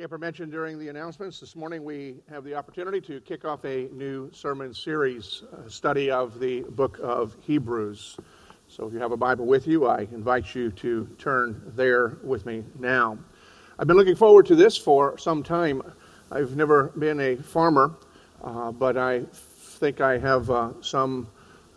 Camper mentioned during the announcements this morning, we have the opportunity to kick off a new sermon series, study of the book of Hebrews. So if you have a Bible with you, I invite you to turn there with me now. I've been looking forward to this for some time. I've never been a farmer, uh, but I think I have uh, some,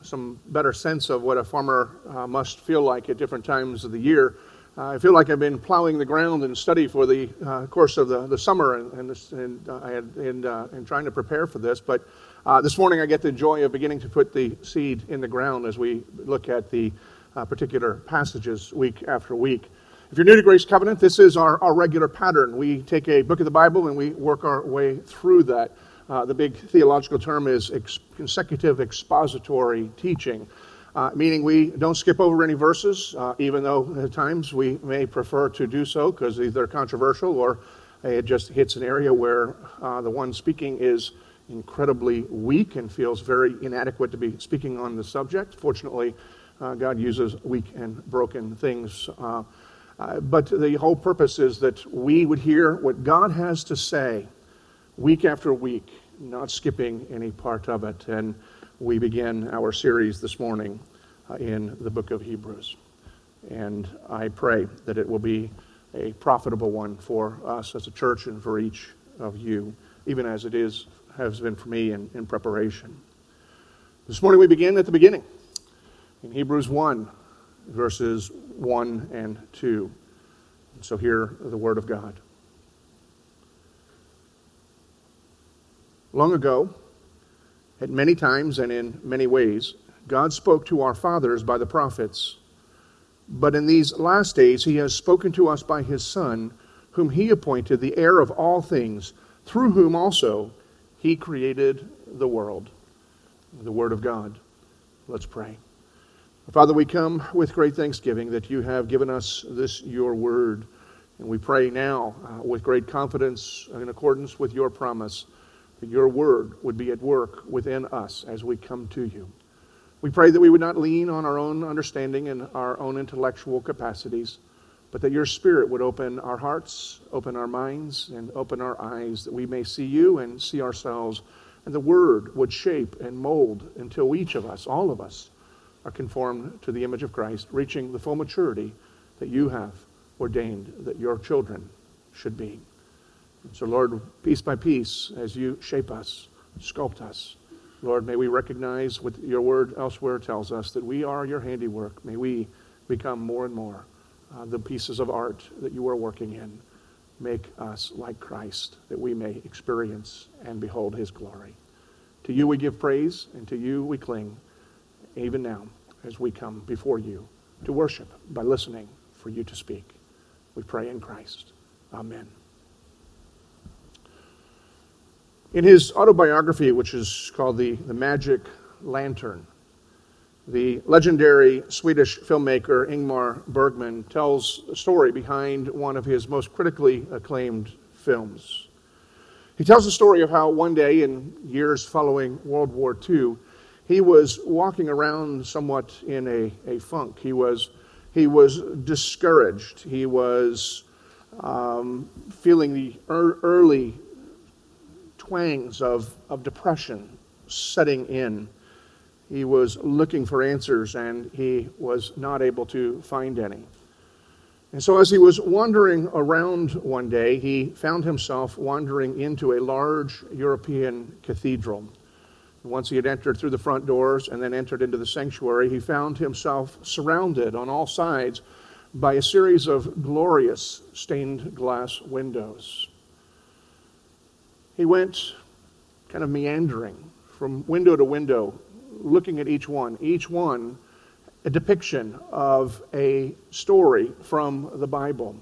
some better sense of what a farmer uh, must feel like at different times of the year. Uh, I feel like I've been plowing the ground and study for the uh, course of the, the summer and, and, this, and, uh, and, uh, and, trying to prepare for this. But uh, this morning I get the joy of beginning to put the seed in the ground as we look at the uh, particular passages week after week. If you're new to Grace Covenant, this is our, our regular pattern. We take a book of the Bible and we work our way through that. the big theological term is ex- consecutive expository teaching uh, meaning we don't skip over any verses, uh, even though at times we may prefer to do so because they're controversial or it just hits an area where uh, the one speaking is incredibly weak and feels very inadequate to be speaking on the subject. Fortunately, uh, God uses weak and broken things. Uh, uh, but the whole purpose is that we would hear what God has to say week after week, not skipping any part of it. And we begin our series this morning Uh, in the book of Hebrews. And I pray that it will be a profitable one for us as a church and for each of you, even as it is has been for me in, in preparation. This morning we begin at the beginning in Hebrews 1, verses 1 and 2. So hear the word of God. Long ago, at many times and in many ways, God spoke to our fathers by the prophets. But in these last days, He has spoken to us by His Son, whom He appointed the heir of all things, through whom also He created the world. The Word of God. Let's pray. Father, we come with great thanksgiving that you have given us this, your word. And we pray now uh, with great confidence in accordance with your promise that your word would be at work within us as we come to you. We pray that we would not lean on our own understanding and our own intellectual capacities, but that your spirit would open our hearts, open our minds, and open our eyes, that we may see you and see ourselves, and the word would shape and mold until each of us, all of us, are conformed to the image of Christ, reaching the full maturity that you have ordained that your children should be. So, Lord, piece by piece, as you shape us, sculpt us, Lord, may we recognize what your word elsewhere tells us that we are your handiwork. May we become more and more uh, the pieces of art that you are working in. Make us like Christ, that we may experience and behold his glory. To you we give praise, and to you we cling, even now, as we come before you to worship by listening for you to speak. We pray in Christ. Amen. In his autobiography, which is called The, the Magic Lantern, the legendary Swedish filmmaker Ingmar Bergman tells a story behind one of his most critically acclaimed films. He tells the story of how one day in years following World War II, he was walking around somewhat in a, a funk. He was, he was discouraged. He was um, feeling the early twangs of, of depression setting in. He was looking for answers and he was not able to find any. And so, as he was wandering around one day, he found himself wandering into a large European cathedral. Once he had entered through the front doors and then entered into the sanctuary, he found himself surrounded on all sides by a series of glorious stained glass windows. He went kind of meandering from window to window, looking at each one, each one a depiction of a story from the Bible.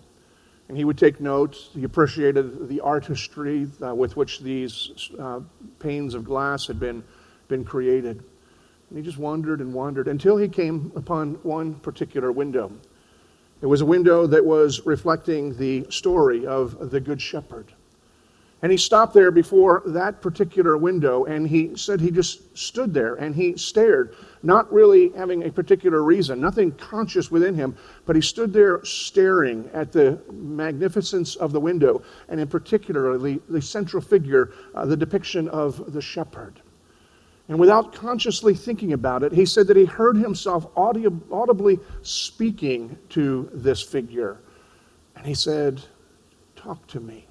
And he would take notes. He appreciated the artistry uh, with which these uh, panes of glass had been, been created. And he just wandered and wandered until he came upon one particular window. It was a window that was reflecting the story of the Good Shepherd. And he stopped there before that particular window and he said he just stood there and he stared, not really having a particular reason, nothing conscious within him, but he stood there staring at the magnificence of the window and in particular the, the central figure, uh, the depiction of the shepherd. And without consciously thinking about it, he said that he heard himself audibly speaking to this figure. And he said, Talk to me.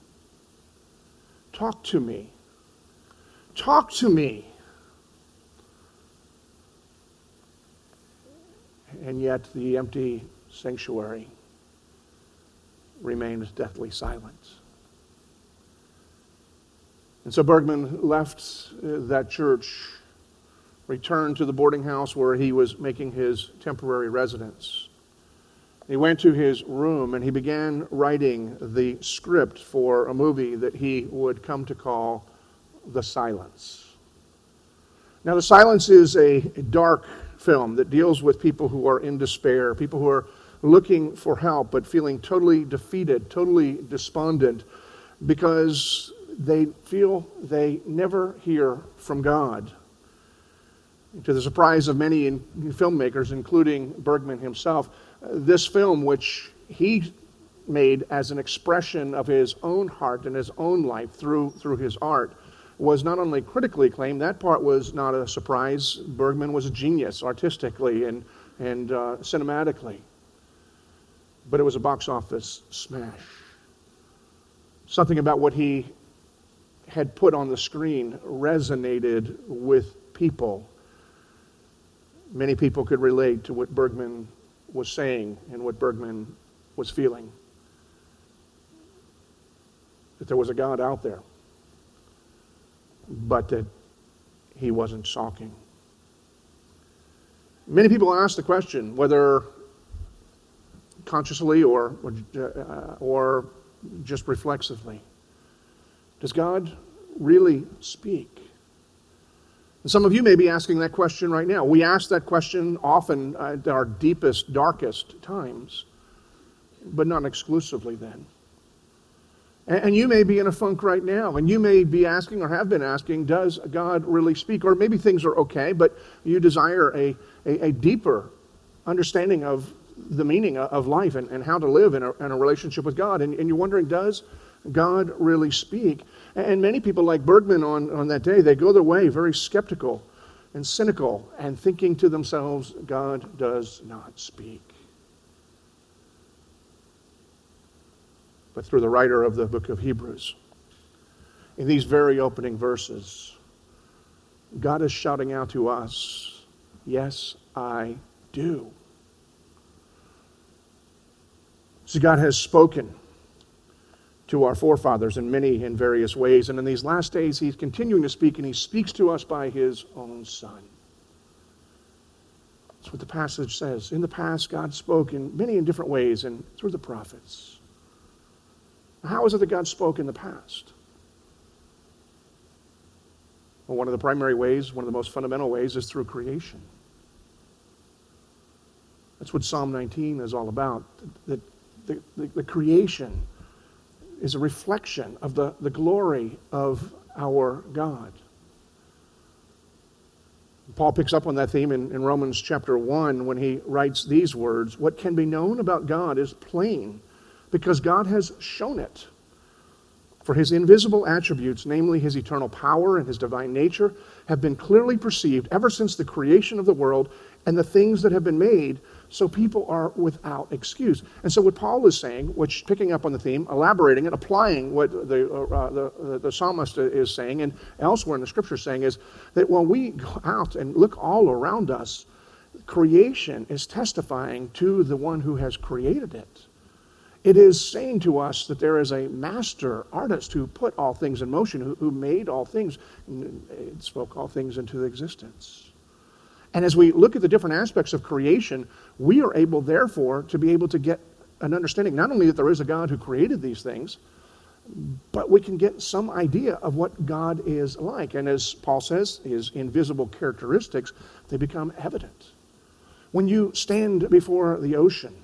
Talk to me. Talk to me. And yet the empty sanctuary remained deathly silent. And so Bergman left uh, that church, returned to the boarding house where he was making his temporary residence. He went to his room and he began writing the script for a movie that he would come to call The Silence. Now, The Silence is a dark film that deals with people who are in despair, people who are looking for help but feeling totally defeated, totally despondent because they feel they never hear from God. To the surprise of many filmmakers, including Bergman himself, this film, which he made as an expression of his own heart and his own life through, through his art, was not only critically acclaimed, that part was not a surprise. Bergman was a genius artistically and, and uh, cinematically, but it was a box office smash. Something about what he had put on the screen resonated with people. Many people could relate to what Bergman was saying and what Bergman was feeling. That there was a God out there, but that he wasn't talking. Many people ask the question whether consciously or, or, uh, or just reflexively does God really speak? Some of you may be asking that question right now. We ask that question often at our deepest, darkest times, but not exclusively then. And you may be in a funk right now, and you may be asking or have been asking, does God really speak? Or maybe things are okay, but you desire a, a, a deeper understanding of the meaning of life and, and how to live in a, in a relationship with God. And, and you're wondering, does God really speak? And many people, like Bergman on, on that day, they go their way very skeptical and cynical and thinking to themselves, God does not speak. But through the writer of the book of Hebrews, in these very opening verses, God is shouting out to us, Yes, I do. So God has spoken to our forefathers in many and various ways. And in these last days, he's continuing to speak, and he speaks to us by his own Son. That's what the passage says. In the past, God spoke in many and different ways and through the prophets. How is it that God spoke in the past? Well, one of the primary ways, one of the most fundamental ways, is through creation. That's what Psalm 19 is all about. The, the, the, the creation is a reflection of the, the glory of our God. Paul picks up on that theme in, in Romans chapter 1 when he writes these words What can be known about God is plain because God has shown it. For his invisible attributes, namely his eternal power and his divine nature, have been clearly perceived ever since the creation of the world and the things that have been made so people are without excuse. And so, what Paul is saying, which picking up on the theme, elaborating it, applying what the, uh, uh the, uh, the psalmist is saying, and elsewhere in the scripture saying, is that when we go out and look all around us, creation is testifying to the one who has created it. It is saying to us that there is a master artist who put all things in motion, who, who made all things, and uh, spoke all things into existence. And as we look at the different aspects of creation, we are able, therefore, to be able to get an understanding not only that there is a God who created these things, but we can get some idea of what God is like. And as Paul says, his invisible characteristics, they become evident. When you stand before the ocean,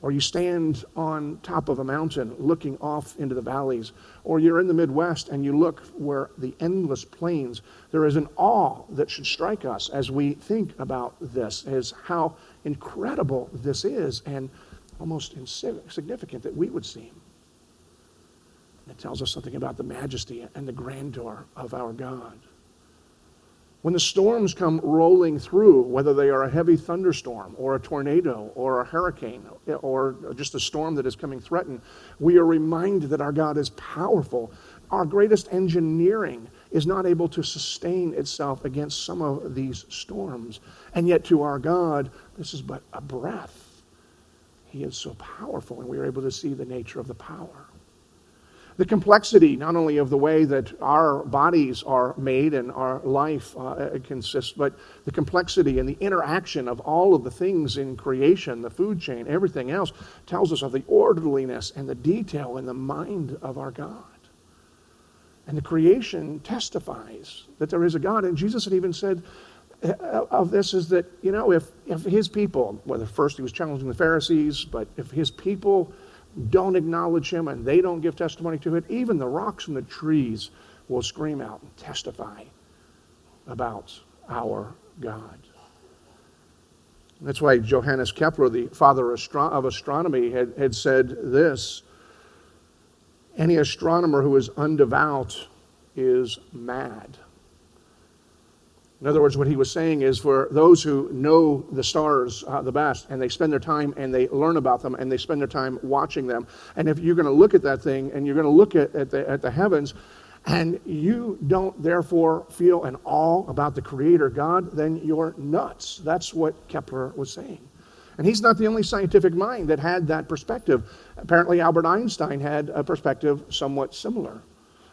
or you stand on top of a mountain looking off into the valleys, or you're in the Midwest and you look where the endless plains, there is an awe that should strike us as we think about this, as how incredible this is and almost insignificant that we would seem. It tells us something about the majesty and the grandeur of our God. When the storms come rolling through, whether they are a heavy thunderstorm or a tornado or a hurricane or just a storm that is coming threatened, we are reminded that our God is powerful. Our greatest engineering is not able to sustain itself against some of these storms. And yet, to our God, this is but a breath. He is so powerful, and we are able to see the nature of the power the complexity not only of the way that our bodies are made and our life uh, consists, but the complexity and the interaction of all of the things in creation, the food chain, everything else, tells us of the orderliness and the detail in the mind of our God. And the creation testifies that there is a God. And Jesus had even said, uh, of this is that, you know, if, if his people, whether first he was challenging the Pharisees, but if his people don't acknowledge him and they don't give testimony to it, even the rocks and the trees will scream out and testify about our God. That's why Johannes Kepler, the father of astronomy, had, had said this Any astronomer who is undevout is mad. In other words, what he was saying is for those who know the stars uh, the best and they spend their time and they learn about them and they spend their time watching them. And if you're going to look at that thing and you're going to look at, at, the, at the heavens and you don't therefore feel an awe about the Creator God, then you're nuts. That's what Kepler was saying. And he's not the only scientific mind that had that perspective. Apparently, Albert Einstein had a perspective somewhat similar.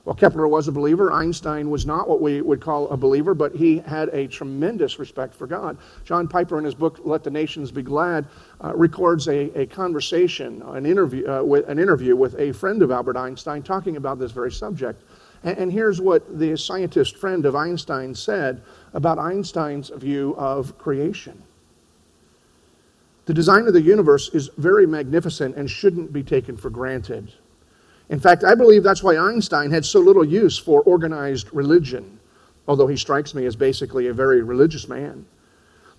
Well, Kepler was a believer. Einstein was not what we would call a believer, but he had a tremendous respect for God. John Piper, in his book "Let the Nations Be Glad," uh, records a, a conversation, an interview, uh, with, an interview with a friend of Albert Einstein, talking about this very subject. And, and here's what the scientist friend of Einstein said about Einstein's view of creation. The design of the universe is very magnificent and shouldn't be taken for granted. In fact, I believe that's why Einstein had so little use for organized religion, although he strikes me as basically a very religious man.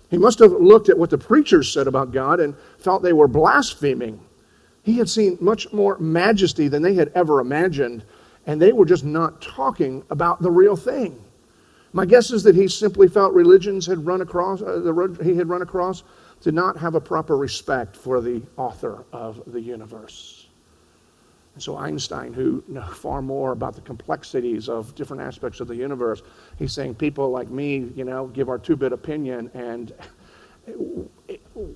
He must have looked at what the preachers said about God and felt they were blaspheming. He had seen much more majesty than they had ever imagined, and they were just not talking about the real thing. My guess is that he simply felt religions had run across, uh, the road he had run across did not have a proper respect for the author of the universe. And so Einstein, who knew far more about the complexities of different aspects of the universe, he's saying people like me, you know, give our two-bit opinion, and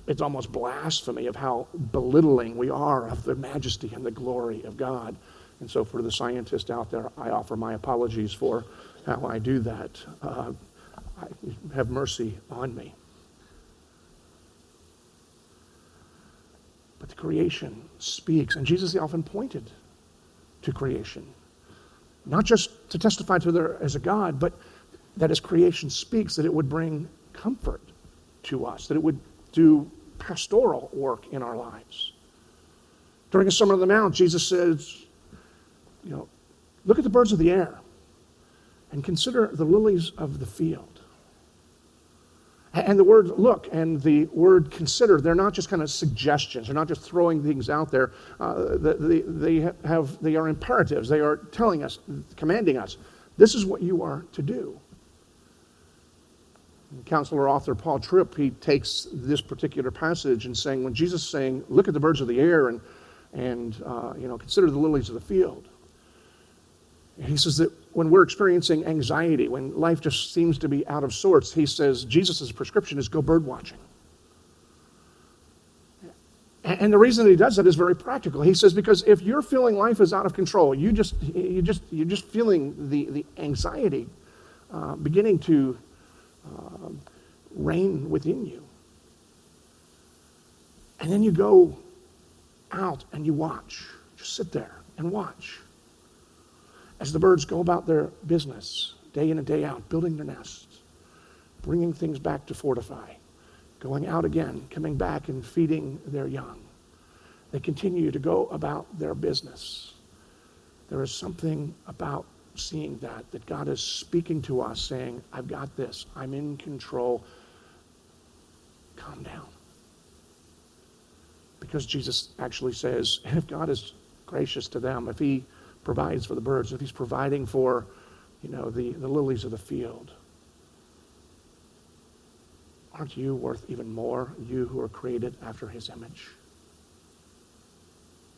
it's almost blasphemy of how belittling we are of the majesty and the glory of God. And so, for the scientist out there, I offer my apologies for how I do that. Uh, have mercy on me. The creation speaks, and Jesus often pointed to creation. Not just to testify to there as a God, but that as creation speaks, that it would bring comfort to us, that it would do pastoral work in our lives. During a Sermon on the Mount, Jesus says, you know, look at the birds of the air and consider the lilies of the field. And the word look and the word consider, they're not just kind of suggestions. They're not just throwing things out there. Uh, they, they, have, they are imperatives. They are telling us, commanding us, this is what you are to do. Counselor author Paul Tripp, he takes this particular passage and saying, when Jesus is saying, look at the birds of the air and, and uh, you know, consider the lilies of the field. He says that when we're experiencing anxiety, when life just seems to be out of sorts, he says Jesus' prescription is go bird watching. And the reason that he does that is very practical. He says, because if you're feeling life is out of control, you just, you just, you're just feeling the, the anxiety uh, beginning to uh, reign within you. And then you go out and you watch. Just sit there and watch as the birds go about their business day in and day out, building their nests, bringing things back to fortify, going out again, coming back and feeding their young. they continue to go about their business. There is something about seeing that, that God is speaking to us, saying, I've got this, I'm in control. Calm down. Because Jesus actually says, if God is gracious to them, if He provides for the birds, if He's providing for, you know, the, the lilies of the field, aren't you worth even more, you who are created after His image?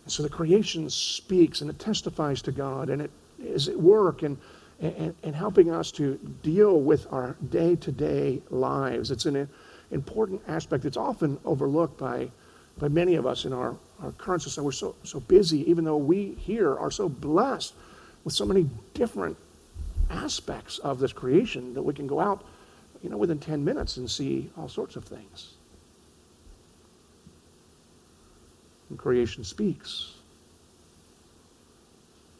And so the creation speaks and it testifies to God and it is at work and, and, and helping us to deal with our day to day lives. It's an uh, important aspect. that's often overlooked by, by many of us in our, our current society. We're so, so busy, even though we here are so blessed with so many different aspects of this creation that we can go out you know, within 10 minutes and see all sorts of things. And creation speaks.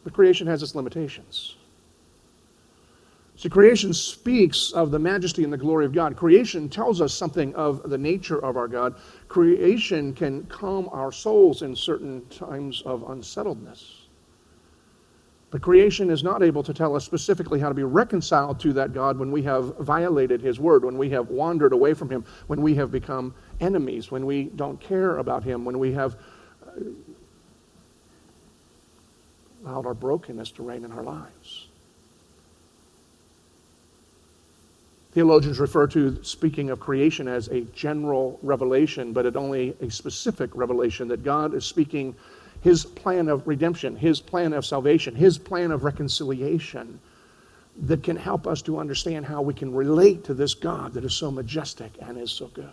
But creation has its limitations. See, creation speaks of the majesty and the glory of God. Creation tells us something of the nature of our God. Creation can calm our souls in certain times of unsettledness. But creation is not able to tell us specifically how to be reconciled to that God when we have violated His word, when we have wandered away from Him, when we have become enemies, when we don't care about Him, when we have uh, allowed our brokenness to reign in our lives. Theologians refer to speaking of creation as a general revelation, but it only a specific revelation that God is speaking his plan of redemption, his plan of salvation, his plan of reconciliation that can help us to understand how we can relate to this God that is so majestic and is so good.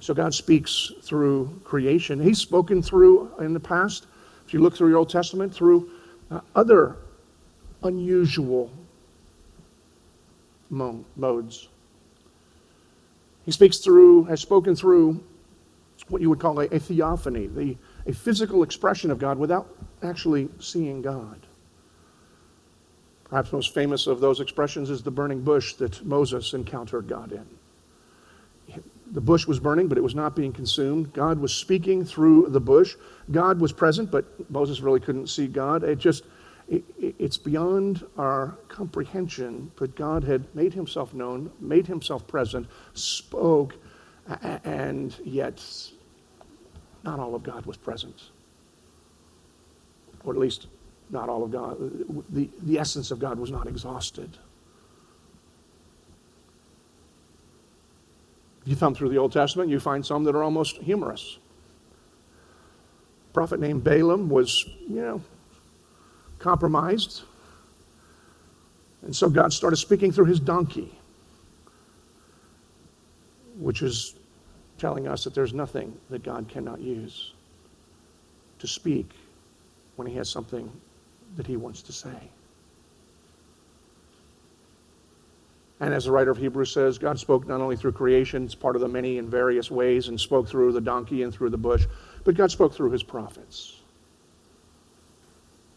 So God speaks through creation. He's spoken through in the past if you look through your Old Testament, through uh, other unusual mo- modes. He speaks through, has spoken through what you would call a, a theophany, the, a physical expression of God without actually seeing God. Perhaps most famous of those expressions is the burning bush that Moses encountered God in the bush was burning, but it was not being consumed. God was speaking through the bush. God was present, but Moses really couldn't see God. It just, it, it's beyond our comprehension, but God had made himself known, made himself present, spoke, and yet not all of God was present. Or at least not all of God. The, the essence of God was not exhausted. If you thumb through the Old Testament, you find some that are almost humorous. A prophet named Balaam was, you know, compromised. And so God started speaking through his donkey, which is telling us that there's nothing that God cannot use to speak when he has something that he wants to say. And as the writer of Hebrews says, God spoke not only through creation, it's part of the many and various ways, and spoke through the donkey and through the bush, but God spoke through his prophets.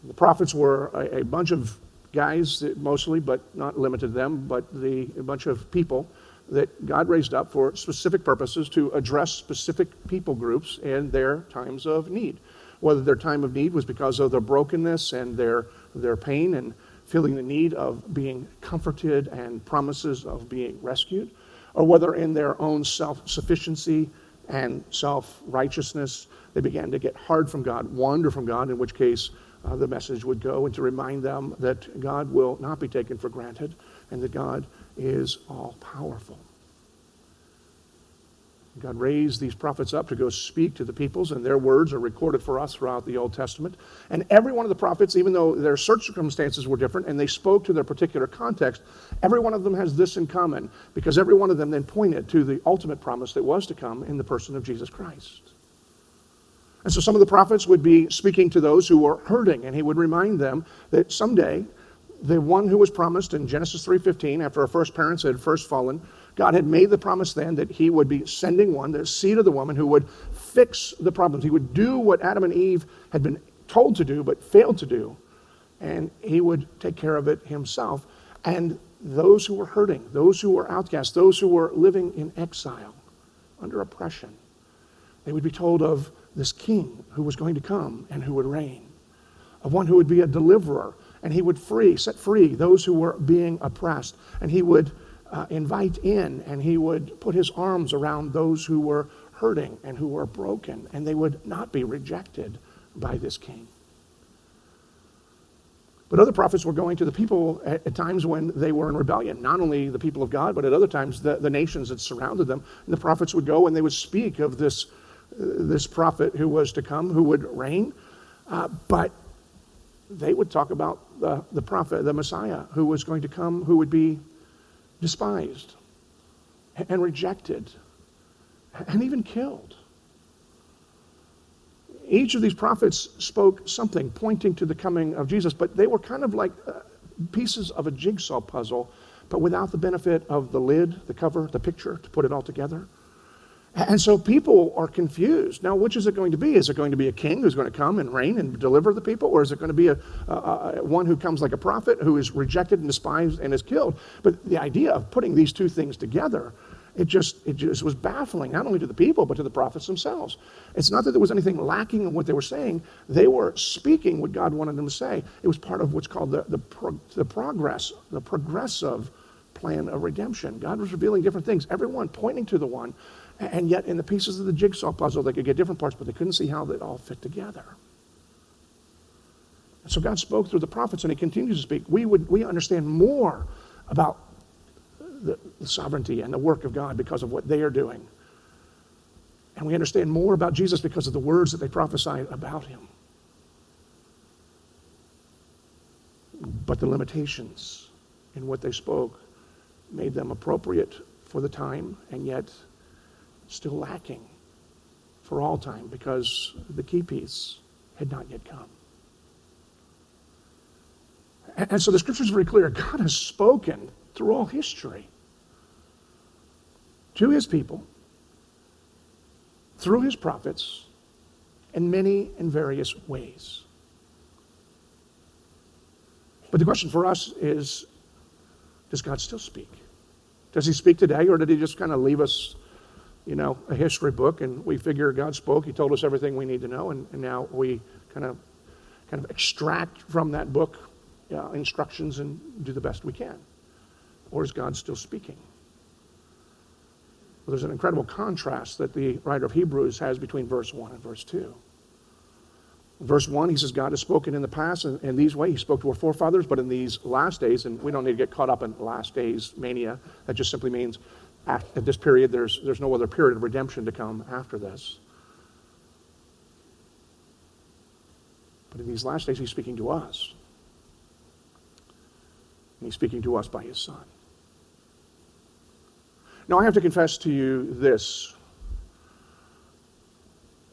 The prophets were a, a bunch of guys, mostly, but not limited to them, but the, a bunch of people that God raised up for specific purposes to address specific people groups in their times of need. Whether their time of need was because of their brokenness and their, their pain and feeling the need of being comforted and promises of being rescued, or whether in their own self sufficiency and self righteousness they began to get hard from God, wander from God, in which case uh, the message would go and to remind them that God will not be taken for granted and that God is all powerful. God raised these prophets up to go speak to the peoples, and their words are recorded for us throughout the Old Testament. And every one of the prophets, even though their circumstances were different and they spoke to their particular context, every one of them has this in common because every one of them then pointed to the ultimate promise that was to come in the person of Jesus Christ. And so some of the prophets would be speaking to those who were hurting, and he would remind them that someday the one who was promised in Genesis 3:15 after our first parents had first fallen God had made the promise then that he would be sending one, the seed of the woman, who would fix the problems. He would do what Adam and Eve had been told to do but failed to do, and he would take care of it himself. And those who were hurting, those who were outcast, those who were living in exile under oppression, They would be told of this king who was going to come and who would reign, of one who would be a deliverer, and he would free, set free those who were being oppressed, and he would uh, invite in, and he would put his arms around those who were hurting and who were broken, and they would not be rejected by this king. But other prophets were going to the people at, at, times when they were in rebellion, not only the people of God, but at other times the, the nations that surrounded them. And the prophets would go and they would speak of this, this prophet who was to come, who would reign. Uh, but they would talk about the, the prophet, the Messiah, who was going to come, who would be despised and rejected and even killed. Each of these prophets spoke something pointing to the coming of Jesus, but they were kind of like uh, pieces of a jigsaw puzzle, but without the benefit of the lid, the cover, the picture to put it all together. And so people are confused. Now, which is it going to be? Is it going to be a king who's going to come and reign and deliver the people? Or is it going to be a, a, a, one who comes like a prophet who is rejected and despised and is killed? But the idea of putting these two things together, it just, it just was baffling, not only to the people, but to the prophets themselves. It's not that there was anything lacking in what they were saying. They were speaking what God wanted them to say. It was part of what's called the, the, pro, the progress, the progressive plan of redemption. God was revealing different things, everyone pointing to the one and yet, in the pieces of the jigsaw puzzle, they could get different parts, but they couldn't see how they all fit together. And so God spoke through the prophets, and He continues to speak. We, would, we understand more about the, the sovereignty and the work of God because of what they are doing. And we understand more about Jesus because of the words that they prophesied about Him. But the limitations in what they spoke made them appropriate for the time, and yet still lacking for all time because the key piece had not yet come. And so the scripture is very clear. God has spoken through all history to his people, through his prophets, in many and various ways. But the question for us is does God still speak? Does he speak today, or did he just kind of leave us you know, a history book, and we figure God spoke. He told us everything we need to know, and, and now we kind of kind of extract from that book uh, instructions and do the best we can. Or is God still speaking? Well, there's an incredible contrast that the writer of Hebrews has between verse 1 and verse 2. verse 1, he says, God has spoken in the past in, in these ways. He spoke to our forefathers, but in these last days, and we don't need to get caught up in last days mania. That just simply means at, this period, there's, there's no other period of redemption to come after this. But in these last days, he's speaking to us. And he's speaking to us by his son. Now, I have to confess to you this.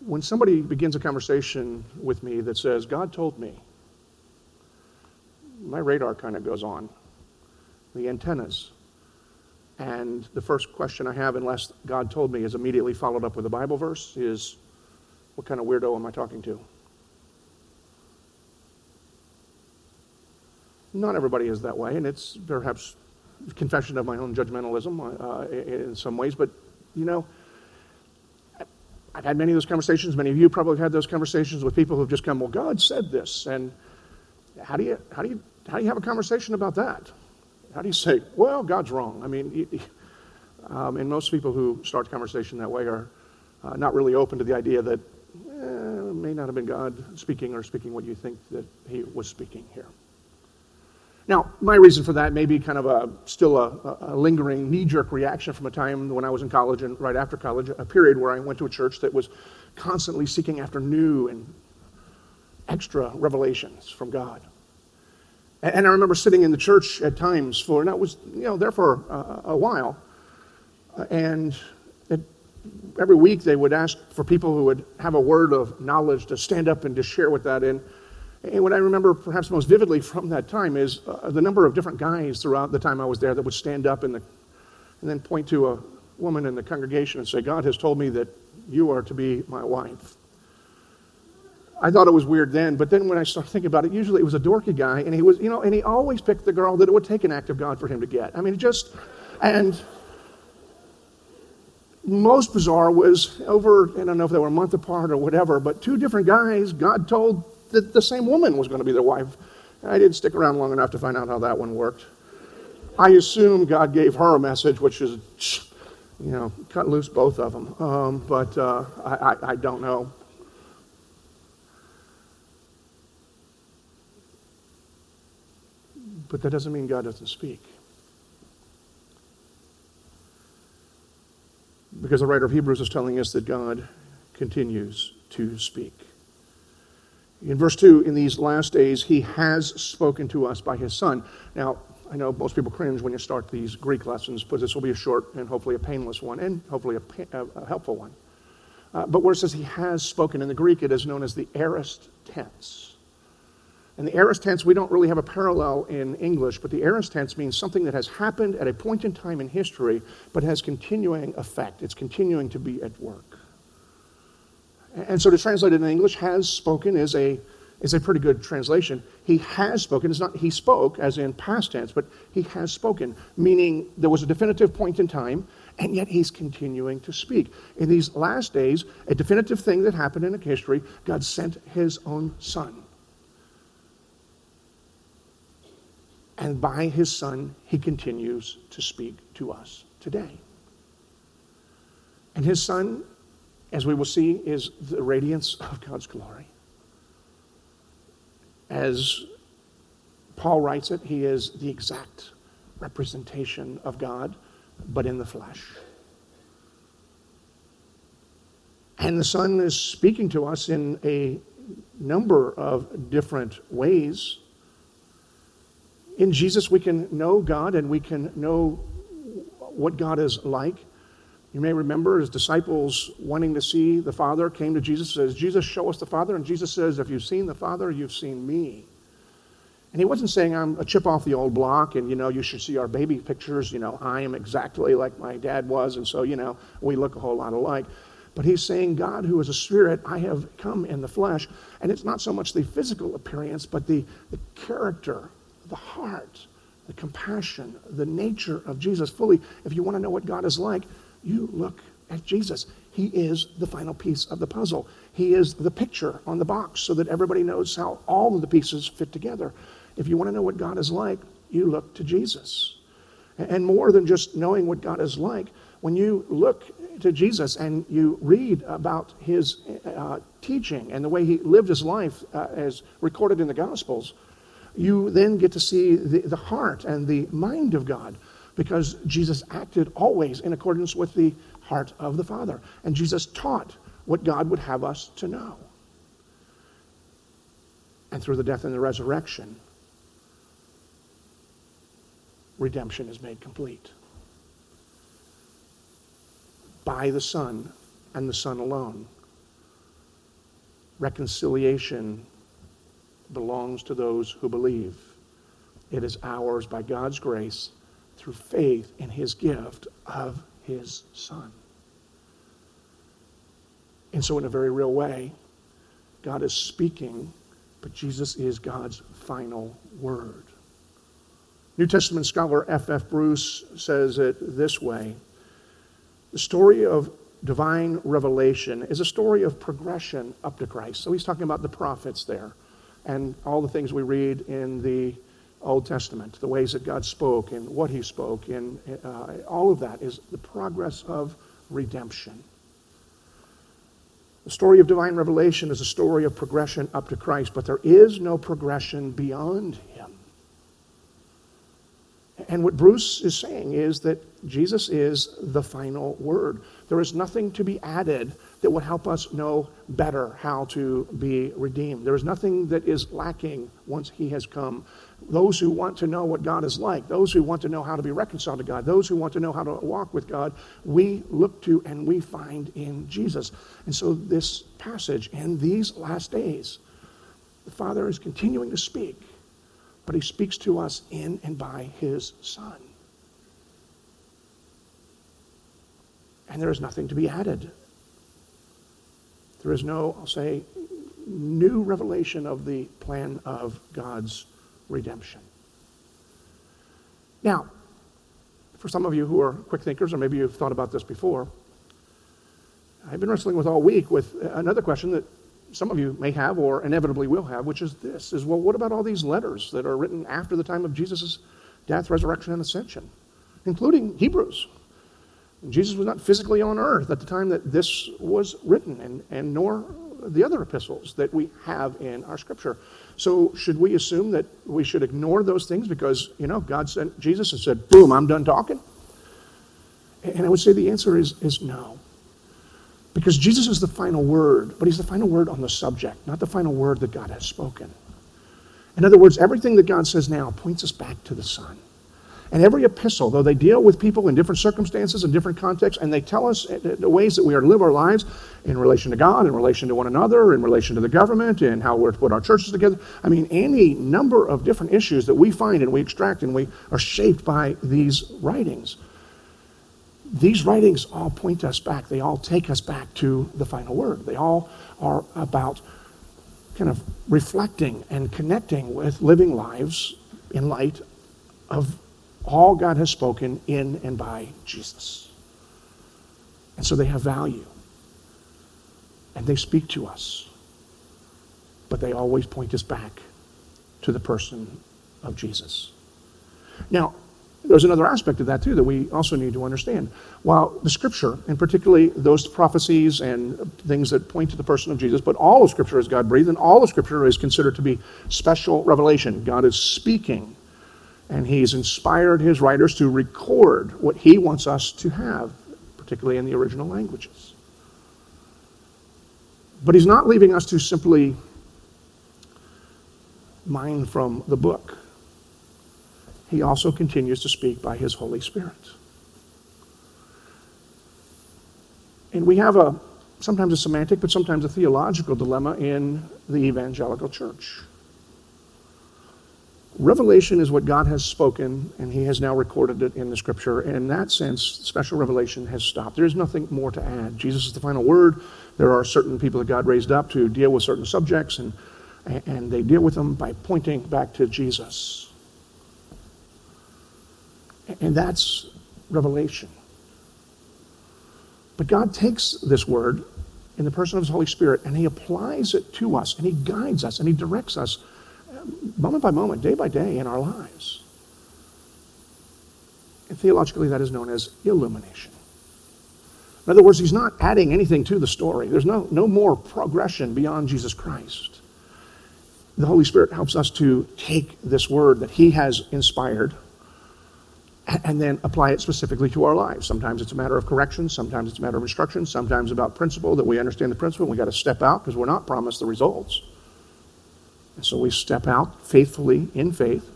When somebody begins a conversation with me that says, God told me, my radar kind of goes on. The antennas and the first question I have, unless God told me, is immediately followed up with a Bible verse is what kind of weirdo am I talking to? Not everybody is that way, and it's perhaps confession of my own judgmentalism uh, in some ways, but you know, I've had many of those conversations. Many of you probably have had those conversations with people who've just come, well, God said this. And how do you, how do you, how do you have a conversation about that? How do you say, well, God's wrong? I mean, um, and most people who start a conversation that way are uh, not really open to the idea that eh, it may not have been God speaking or speaking what you think that he was speaking here. Now, my reason for that may be kind of a still a, a lingering knee-jerk reaction from a time when I was in college and right after college, a period where I went to a church that was constantly seeking after new and extra revelations from God. And I remember sitting in the church at times for, and I was, you know, there for a, a while. And it, every week they would ask for people who would have a word of knowledge to stand up and to share with that. And, and what I remember perhaps most vividly from that time is uh, the number of different guys throughout the time I was there that would stand up the, and then point to a woman in the congregation and say, God has told me that you are to be my wife. I thought it was weird then, but then when I started thinking about it, usually it was a dorky guy, and he was, you know, and he always picked the girl that it would take an act of God for him to get. I mean, just, and most bizarre was over, I don't know if they were a month apart or whatever, but two different guys, God told that the same woman was going to be their wife. I didn't stick around long enough to find out how that one worked. I assume God gave her a message, which is, you know, cut loose both of them. Um, but uh, I, I, I don't know. But that doesn't mean God doesn't speak. Because the writer of Hebrews is telling us that God continues to speak. In verse 2, in these last days, he has spoken to us by his Son. Now, I know most people cringe when you start these Greek lessons, but this will be a short and hopefully a painless one, and hopefully a, a, helpful one. Uh, but where it says he has spoken in the Greek, it is known as the aorist tense. And the aorist tense, we don't really have a parallel in English, but the aorist tense means something that has happened at a point in time in history, but has continuing effect. It's continuing to be at work. And so to translate it in English, has spoken is a, is a pretty good translation. He has spoken. It's not he spoke, as in past tense, but he has spoken, meaning there was a definitive point in time, and yet he's continuing to speak. In these last days, a definitive thing that happened in history, God sent his own son And by his Son, he continues to speak to us today. And his Son, as we will see, is the radiance of God's glory. As Paul writes it, he is the exact representation of God, but in the flesh. And the Son is speaking to us in a number of different ways in Jesus, we can know God and we can know what God is like. You may remember his disciples wanting to see the Father came to Jesus and says, Jesus, show us the Father. And Jesus says, If you've seen the Father, you've seen me. And he wasn't saying I'm a chip off the old block and, you know, you should see our baby pictures. You know, I am exactly like my dad was. And so, you know, we look a whole lot alike. But he's saying, God, who is a spirit, I have come in the flesh. And it's not so much the physical appearance, but the, the character the heart, the compassion, the nature of Jesus fully. If you want to know what God is like, you look at Jesus. He is the final piece of the puzzle. He is the picture on the box so that everybody knows how all of the pieces fit together. If you want to know what God is like, you look to Jesus. And more than just knowing what God is like, when you look to Jesus and you read about his uh, teaching and the way he lived his life uh, as recorded in the Gospels, you then get to see the, the heart and the mind of God because Jesus acted always in accordance with the heart of the Father. And Jesus taught what God would have us to know. And through the death and the resurrection, redemption is made complete. By the Son and the Son alone. Reconciliation belongs to those who believe. It is ours by God's grace through faith in his gift of his Son. And so, in a very real way, God is speaking, but Jesus is God's final word. New Testament scholar F. F. Bruce says it this way The story of divine revelation is a story of progression up to Christ. So he's talking about the prophets there and all the things we read in the Old Testament, the ways that God spoke and what He spoke, and uh, all of that is the progress of redemption. The story of divine revelation is a story of progression up to Christ, but there is no progression beyond Him. And what Bruce is saying is that Jesus is the final word. There is nothing to be added that would help us know better how to be redeemed. There is nothing that is lacking once He has come. Those who want to know what God is like, those who want to know how to be reconciled to God, those who want to know how to walk with God, we look to and we find in Jesus. And so, this passage, in these last days, the Father is continuing to speak, but He speaks to us in and by His Son. And there is nothing to be added there is no, I'll say, new revelation of the plan of God's redemption. Now, for some of you who are quick thinkers, or maybe you've thought about this before, I've been wrestling with all week with another question that some of you may have or inevitably will have, which is this is well, what about all these letters that are written after the time of Jesus' death, resurrection, and ascension, including Hebrews? Jesus was not physically on earth at the time that this was written, and, and nor the other epistles that we have in our scripture. So, should we assume that we should ignore those things because, you know, God sent Jesus and said, boom, I'm done talking? And I would say the answer is, is no. Because Jesus is the final word, but he's the final word on the subject, not the final word that God has spoken. In other words, everything that God says now points us back to the Son. And every epistle, though they deal with people in different circumstances and different contexts, and they tell us uh, the ways that we are to live our lives in relation to God, in relation to one another, in relation to the government, and how we're to put our churches together. I mean, any number of different issues that we find and we extract and we are shaped by these writings. These writings all point us back. They all take us back to the final word. They all are about kind of reflecting and connecting with living lives in light of all God has spoken in and by Jesus. And so they have value. And they speak to us. But they always point us back to the person of Jesus. Now, there's another aspect of that too that we also need to understand. While the scripture, and particularly those prophecies and things that point to the person of Jesus, but all of scripture is God breathed, and all of scripture is considered to be special revelation. God is speaking and he's inspired his writers to record what he wants us to have, particularly in the original languages. But he's not leaving us to simply mine from the book. He also continues to speak by his Holy Spirit. And we have a sometimes a semantic, but sometimes a theological dilemma in the evangelical church. Revelation is what God has spoken, and He has now recorded it in the Scripture. And in that sense, special revelation has stopped. There's nothing more to add. Jesus is the final word. There are certain people that God raised up to deal with certain subjects, and, and they deal with them by pointing back to Jesus. And that's revelation. But God takes this word in the person of His Holy Spirit and He applies it to us, and He guides us, and He directs us moment by moment, day by day in our lives. And theologically, that is known as illumination. In other words, he's not adding anything to the story. There's no, no more progression beyond Jesus Christ. The Holy Spirit helps us to take this word that he has inspired and then apply it specifically to our lives. Sometimes it's a matter of correction, sometimes it's a matter of instruction, sometimes about principle that we understand the principle and we got to step out because we're not promised the results. And so we step out faithfully in faith,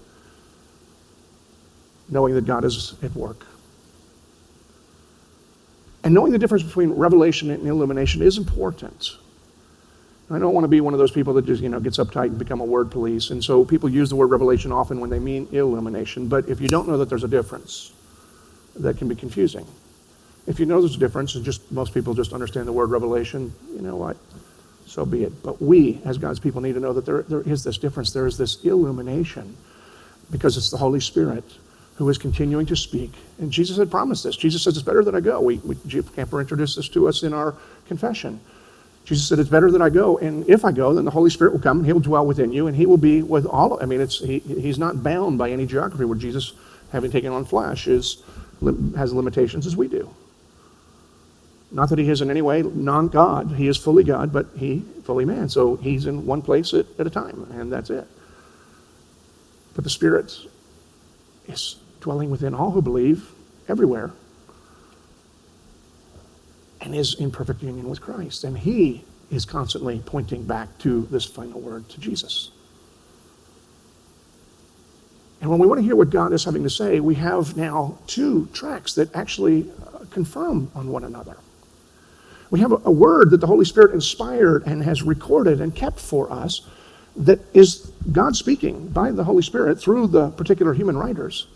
knowing that God is at work. And knowing the difference between revelation and illumination is important. I don't want to be one of those people that just, you know, gets uptight and become a word police. And so people use the word revelation often when they mean illumination. But if you don't know that there's a difference, that can be confusing. If you know there's a difference, and just most people just understand the word revelation, you know what? So be it. But we, as God's people, need to know that there, there is this difference. There is this illumination because it's the Holy Spirit who is continuing to speak. And Jesus had promised this. Jesus says, It's better that I go. We, we, Camper introduced this to us in our confession. Jesus said, It's better that I go. And if I go, then the Holy Spirit will come and He will dwell within you and He will be with all I mean, it's, he, He's not bound by any geography where Jesus, having taken on flesh, is, has limitations as we do. Not that he is in any way non God. He is fully God, but he fully man. So he's in one place at, at a time, and that's it. But the Spirit is dwelling within all who believe everywhere and is in perfect union with Christ. And he is constantly pointing back to this final word to Jesus. And when we want to hear what God is having to say, we have now two tracks that actually uh, confirm on one another. We have a, word that the Holy Spirit inspired and has recorded and kept for us that is God speaking by the Holy Spirit through the particular human writers.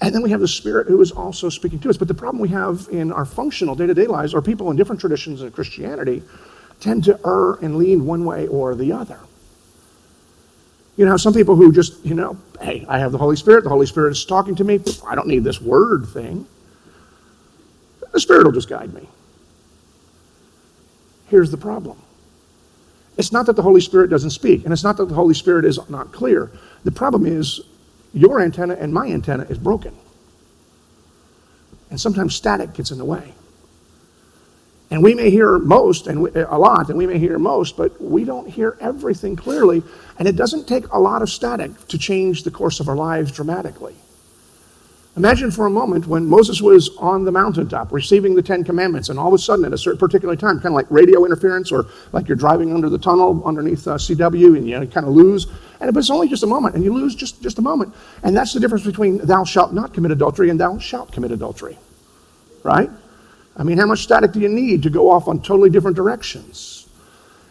And then we have the Spirit who is also speaking to us. But the problem we have in our functional day to day lives are people in different traditions of Christianity tend to err and lean one way or the other. You know, some people who just, you know, hey, I have the Holy Spirit, the Holy Spirit is talking to me, I don't need this word thing. The Spirit will just guide me. Here's the problem. It's not that the Holy Spirit doesn't speak, and it's not that the Holy Spirit is not clear. The problem is your antenna and my antenna is broken. And sometimes static gets in the way. And we may hear most and we, a lot, and we may hear most, but we don't hear everything clearly. And it doesn't take a lot of static to change the course of our lives dramatically. Imagine for a moment when Moses was on the mountaintop receiving the Ten Commandments, and all of a sudden, at a certain particular time, kind of like radio interference, or like you're driving under the tunnel underneath uh, CW, and you kind of lose. And but it's only just a moment, and you lose just, just a moment. And that's the difference between thou shalt not commit adultery and thou shalt commit adultery. Right? I mean, how much static do you need to go off on totally different directions?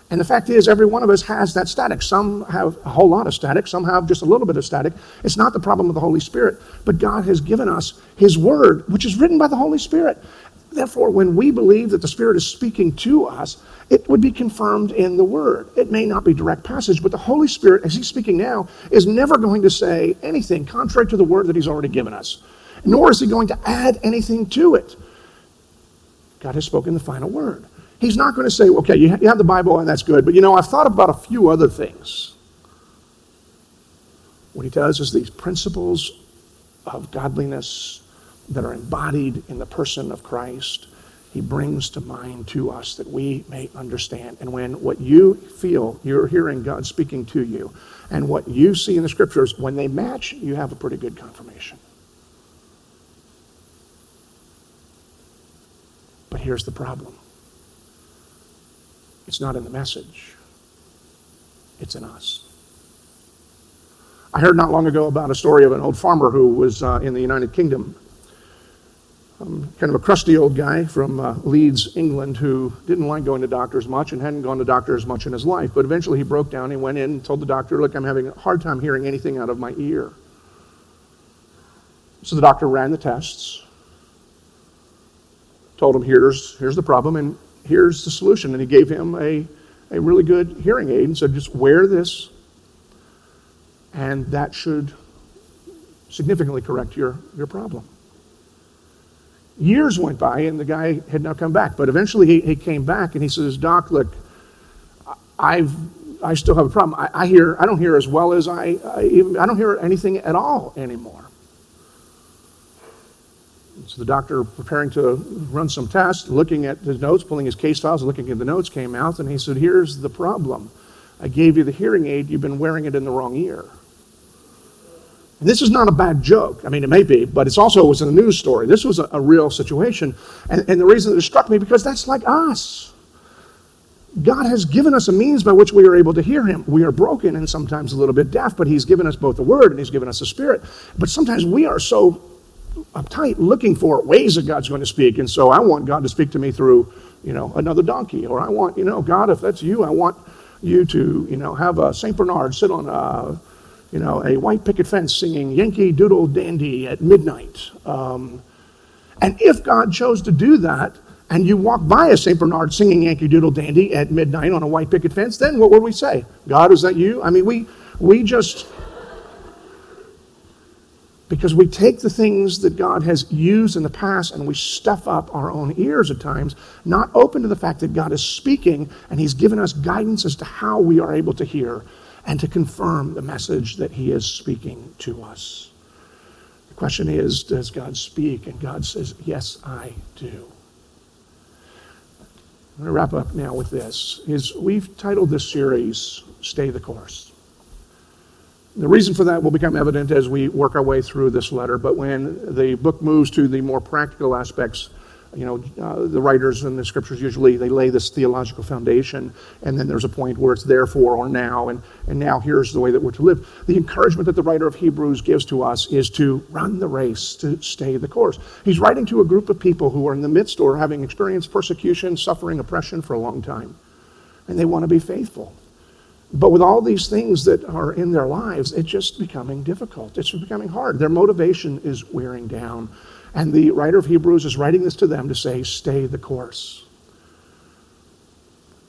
And the fact is, every one of us has that static. Some have a whole lot of static, some have just a little bit of static. It's not the problem of the Holy Spirit, but God has given us His Word, which is written by the Holy Spirit. Therefore, when we believe that the Spirit is speaking to us, it would be confirmed in the Word. It may not be direct passage, but the Holy Spirit, as He's speaking now, is never going to say anything contrary to the Word that He's already given us, nor is He going to add anything to it. God has spoken the final word. He's not going to say, okay, you have the Bible and that's good, but you know, I've thought about a few other things. What he does is these principles of godliness that are embodied in the person of Christ, he brings to mind to us that we may understand. And when what you feel, you're hearing God speaking to you, and what you see in the scriptures, when they match, you have a pretty good confirmation. But here's the problem it's not in the message, it's in us. I heard not long ago about a story of an old farmer who was uh, in the United Kingdom. Um, kind of a crusty old guy from uh, Leeds, England, who didn't like going to doctors much and hadn't gone to doctors much in his life. But eventually he broke down. He went in and told the doctor, Look, I'm having a hard time hearing anything out of my ear. So the doctor ran the tests, told him, here's, here's the problem and here's the solution. And he gave him a, a really good hearing aid and said, just wear this, and that should significantly correct your, your problem. Years went by, and the guy had not come back. But eventually he, he came back and he says, Doc, look, I've, I still have a problem. I, I hear, I don't hear as well as I, I, even, I don't hear anything at all anymore. So the doctor, preparing to run some tests, looking at the notes, pulling his case files, looking at the notes, came out, and he said, Here's the problem. I gave you the hearing aid, you've been wearing it in the wrong ear. And this is not a bad joke. I mean, it may be, but it's also it was in a news story. This was a, a real situation. And, and the reason that it struck me, because that's like us. God has given us a means by which we are able to hear Him. We are broken and sometimes a little bit deaf, but He's given us both the Word and He's given us the Spirit. But sometimes we are so uptight looking for ways that God's going to speak. And so I want God to speak to me through, you know, another donkey. Or I want, you know, God, if that's you, I want you to, you know, have a St. Bernard sit on a, you know, a white picket fence singing Yankee Doodle Dandy at midnight. Um, and if God chose to do that, and you walk by a St. Bernard singing Yankee Doodle Dandy at midnight on a white picket fence, then what would we say? God, is that you? I mean, we, we just because we take the things that God has used in the past and we stuff up our own ears at times, not open to the fact that God is speaking and He's given us guidance as to how we are able to hear and to confirm the message that He is speaking to us. The question is Does God speak? And God says, Yes, I do. I'm going to wrap up now with this. Is we've titled this series Stay the Course. The reason for that will become evident as we work our way through this letter, but when the book moves to the more practical aspects, you know, uh, the writers in the scriptures usually they lay this theological foundation, and then there's a point where it's therefore or now, and, and now here's the way that we're to live. The encouragement that the writer of Hebrews gives to us is to run the race, to stay the course. He's writing to a group of people who are in the midst or having experienced persecution, suffering, oppression for a long time, and they want to be faithful. But with all these things that are in their lives, it's just becoming difficult. It's becoming hard. Their motivation is wearing down. And the writer of Hebrews is writing this to them to say, stay the course.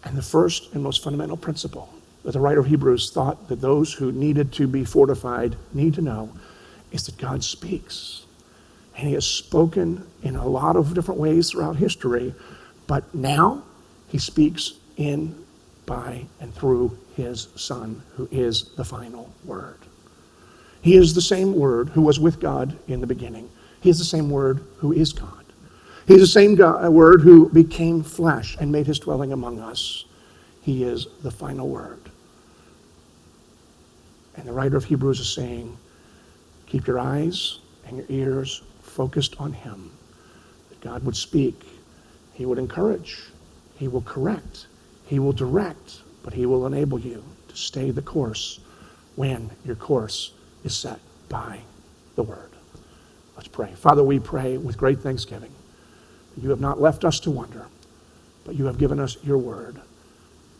And the first and most fundamental principle that the writer of Hebrews thought that those who needed to be fortified need to know is that God speaks. And He has spoken in a lot of different ways throughout history, but now He speaks in, by, and through his Son, who is the final word. He is the same word who was with God in the beginning. He is the same word who is God. He is the same God, uh, word who became flesh and made his dwelling among us. He is the final word. And the writer of Hebrews is saying, keep your eyes and your ears focused on him. That God would speak. He would encourage. He will correct. He will direct. But he will enable you to stay the course when your course is set by the word. Let's pray. Father, we pray with great thanksgiving. That you have not left us to wonder, but you have given us your word.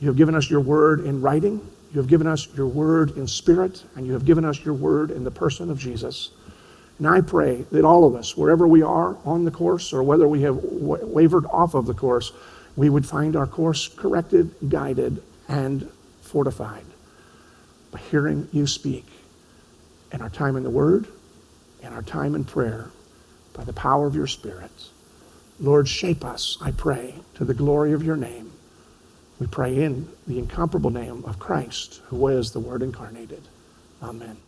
You have given us your word in writing. You have given us your word in spirit, and you have given us your word in the person of Jesus. And I pray that all of us, wherever we are on the course or whether we have wavered off of the course, we would find our course corrected, guided, and fortified by hearing you speak in our time in the Word, and our time in prayer, by the power of your Spirit. Lord, shape us, I pray, to the glory of your name. We pray in the incomparable name of Christ, who was the Word incarnated. Amen.